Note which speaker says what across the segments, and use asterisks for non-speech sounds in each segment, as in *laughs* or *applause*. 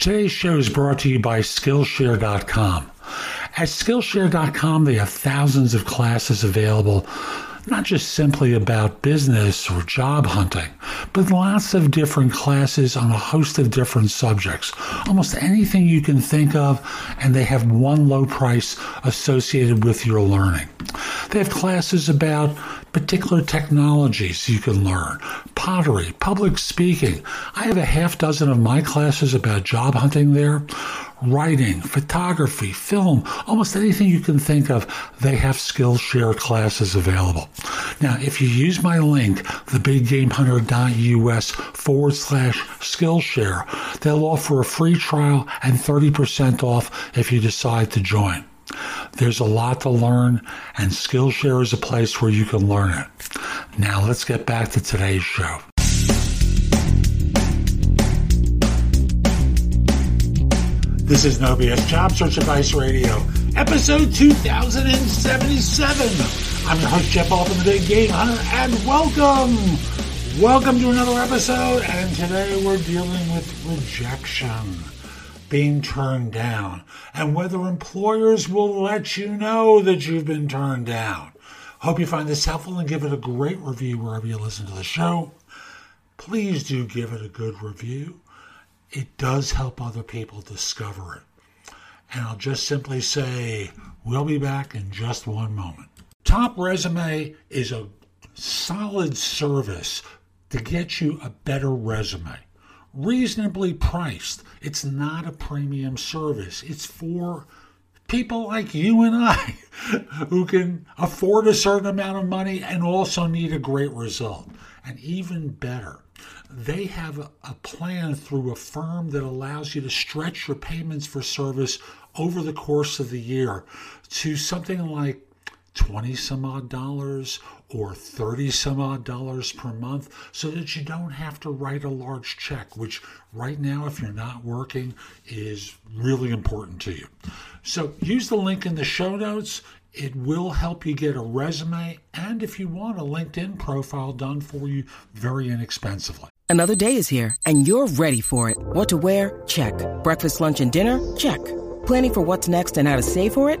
Speaker 1: Today's show is brought to you by Skillshare.com. At Skillshare.com, they have thousands of classes available not just simply about business or job hunting, but lots of different classes on a host of different subjects. Almost anything you can think of, and they have one low price associated with your learning. They have classes about particular technologies you can learn, pottery, public speaking. I have a half dozen of my classes about job hunting there writing, photography, film, almost anything you can think of, they have Skillshare classes available. Now, if you use my link, thebiggamehunter.us forward slash Skillshare, they'll offer a free trial and 30% off if you decide to join. There's a lot to learn, and Skillshare is a place where you can learn it. Now, let's get back to today's show. This is No BS Job Search Advice Radio, episode 2077. I'm your host, Jeff Altman, the Big Game Hunter, and welcome! Welcome to another episode, and today we're dealing with rejection, being turned down, and whether employers will let you know that you've been turned down. Hope you find this helpful and give it a great review wherever you listen to the show. Please do give it a good review it does help other people discover it. And I'll just simply say, we'll be back in just one moment. Top Resume is a solid service to get you a better resume. Reasonably priced. It's not a premium service. It's for people like you and I *laughs* who can afford a certain amount of money and also need a great result. And even better, they have a, plan through a firm that allows you to stretch your payments for service over the course of the year to something like 20 some odd dollars or 30 some odd dollars per month so that you don't have to write a large check, which right now, if you're not working, is really important to you. So use the link in the show notes. It will help you get a resume and, if you want, a LinkedIn profile done for you very inexpensively.
Speaker 2: Another day is here and you're ready for it. What to wear? Check. Breakfast, lunch, and dinner? Check. Planning for what's next and how to save for it?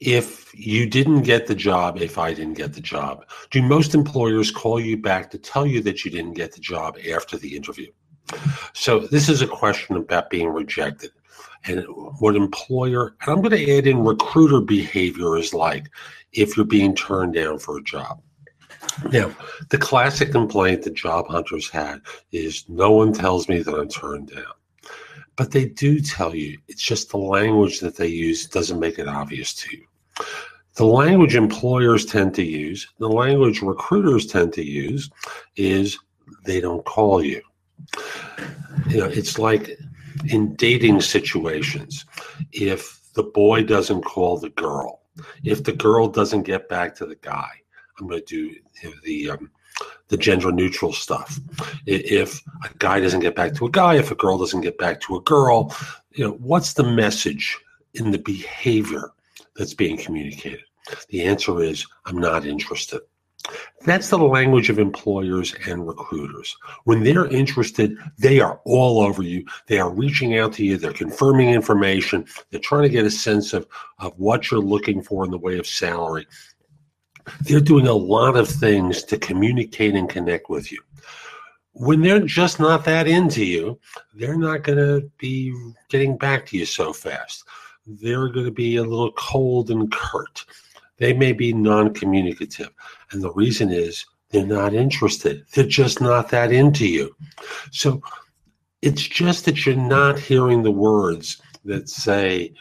Speaker 3: if you didn't get the job, if I didn't get the job, do most employers call you back to tell you that you didn't get the job after the interview? So this is a question about being rejected and what employer, and I'm going to add in recruiter behavior is like if you're being turned down for a job. Now, the classic complaint that job hunters had is no one tells me that I'm turned down. But they do tell you, it's just the language that they use doesn't make it obvious to you. The language employers tend to use, the language recruiters tend to use is they don't call you. You know, it's like in dating situations. If the boy doesn't call the girl, if the girl doesn't get back to the guy, I'm going to do the um, the gender neutral stuff. If a guy doesn't get back to a guy, if a girl doesn't get back to a girl, you know, what's the message in the behavior that's being communicated? The answer is I'm not interested. That's the language of employers and recruiters. When they're interested, they are all over you. They are reaching out to you. They're confirming information. They're trying to get a sense of, of what you're looking for in the way of salary. They're doing a lot of things to communicate and connect with you. When they're just not that into you, they're not going to be getting back to you so fast. They're going to be a little cold and curt. They may be non communicative. And the reason is they're not interested. They're just not that into you. So it's just that you're not hearing the words that say,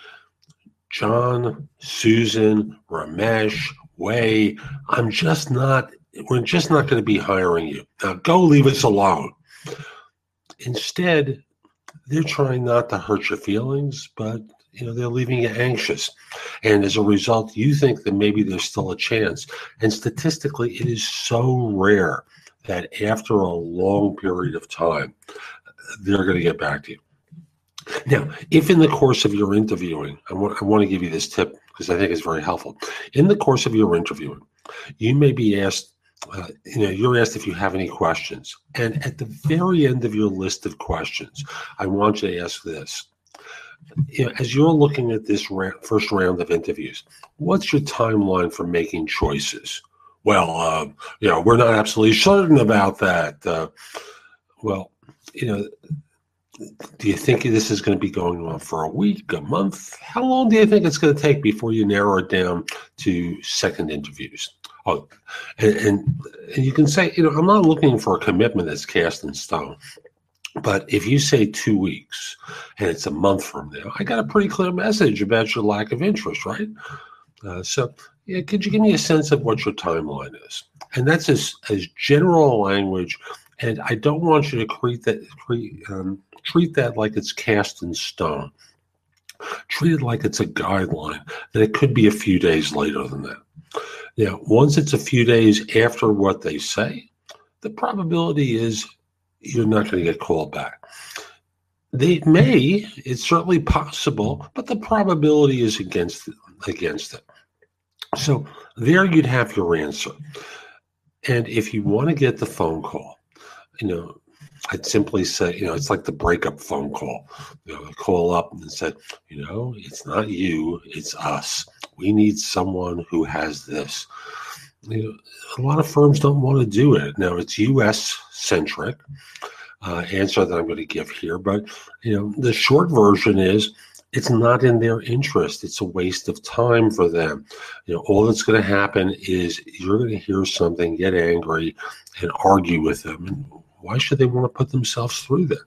Speaker 3: John, Susan, Ramesh, way. I'm just not, we're just not going to be hiring you. Now go leave us alone. Instead, they're trying not to hurt your feelings, but you know they're leaving you anxious. And as a result you think that maybe there's still a chance. And statistically it is so rare that after a long period of time they're going to get back to you. Now if in the course of your interviewing I want, I want to give you this tip because i think it's very helpful. In the course of your interviewing you may be asked uh, you know, you're asked if you have any questions. And at the very end of your list of questions, I want you to ask this as you're looking at this first round of interviews, what's your timeline for making choices? Well, uh, you know, we're not absolutely certain about that. Uh, well, you know, do you think this is going to be going on for a week, a month? How long do you think it's going to take before you narrow it down to second interviews? Oh, and, and, and you can say, you know, I'm not looking for a commitment that's cast in stone. But if you say two weeks and it's a month from now, I got a pretty clear message about your lack of interest, right? Uh, so, yeah, could you give me a sense of what your timeline is? And that's as, as general language. And I don't want you to treat that um, treat that like it's cast in stone. Treat it like it's a guideline. That it could be a few days later than that. Now, once it's a few days after what they say, the probability is you're not going to get called back. They may, it's certainly possible, but the probability is against against it. So there you'd have your answer. And if you want to get the phone call, you know, I'd simply say, you know, it's like the breakup phone call. You know, call up and said, you know, it's not you, it's us. We need someone who has this. You know, a lot of firms don't want to do it. Now it's U.S. centric uh, answer that I'm going to give here, but you know the short version is it's not in their interest. It's a waste of time for them. You know, all that's going to happen is you're going to hear something, get angry, and argue with them. And why should they want to put themselves through that?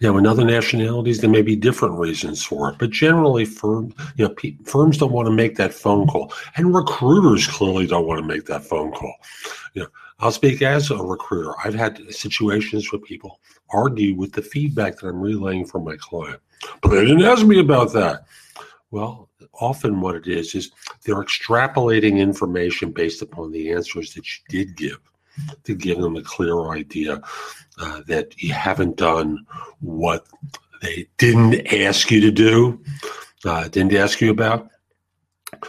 Speaker 3: Now, in other nationalities, there may be different reasons for it, but generally, firm, you know, pe- firms don't want to make that phone call, and recruiters clearly don't want to make that phone call. You know, I'll speak as a recruiter. I've had situations where people argue with the feedback that I'm relaying from my client, but they didn't ask me about that. Well, often what it is is they're extrapolating information based upon the answers that you did give to give them a clear idea uh, that you haven't done what they didn't ask you to do, uh, didn't ask you about.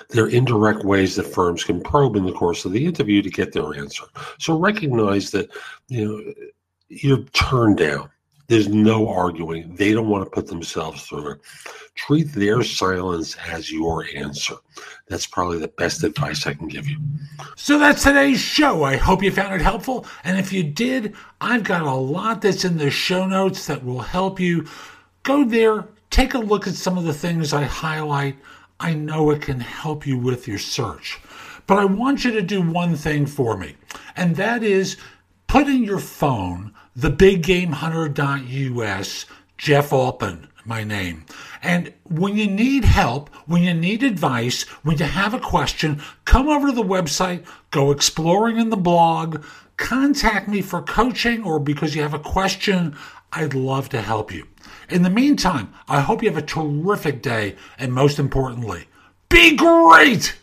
Speaker 3: There are indirect ways that firms can probe in the course of the interview to get their answer. So recognize that you know you're turned down. There's no arguing. They don't want to put themselves through it. Treat their silence as your answer. That's probably the best advice I can give you.
Speaker 1: So that's today's show. I hope you found it helpful. And if you did, I've got a lot that's in the show notes that will help you. Go there, take a look at some of the things I highlight. I know it can help you with your search. But I want you to do one thing for me, and that is put in your phone thebiggamehunter.us, Jeff Altman, my name. And when you need help, when you need advice, when you have a question, come over to the website, go exploring in the blog, contact me for coaching or because you have a question. I'd love to help you. In the meantime, I hope you have a terrific day and most importantly, be great!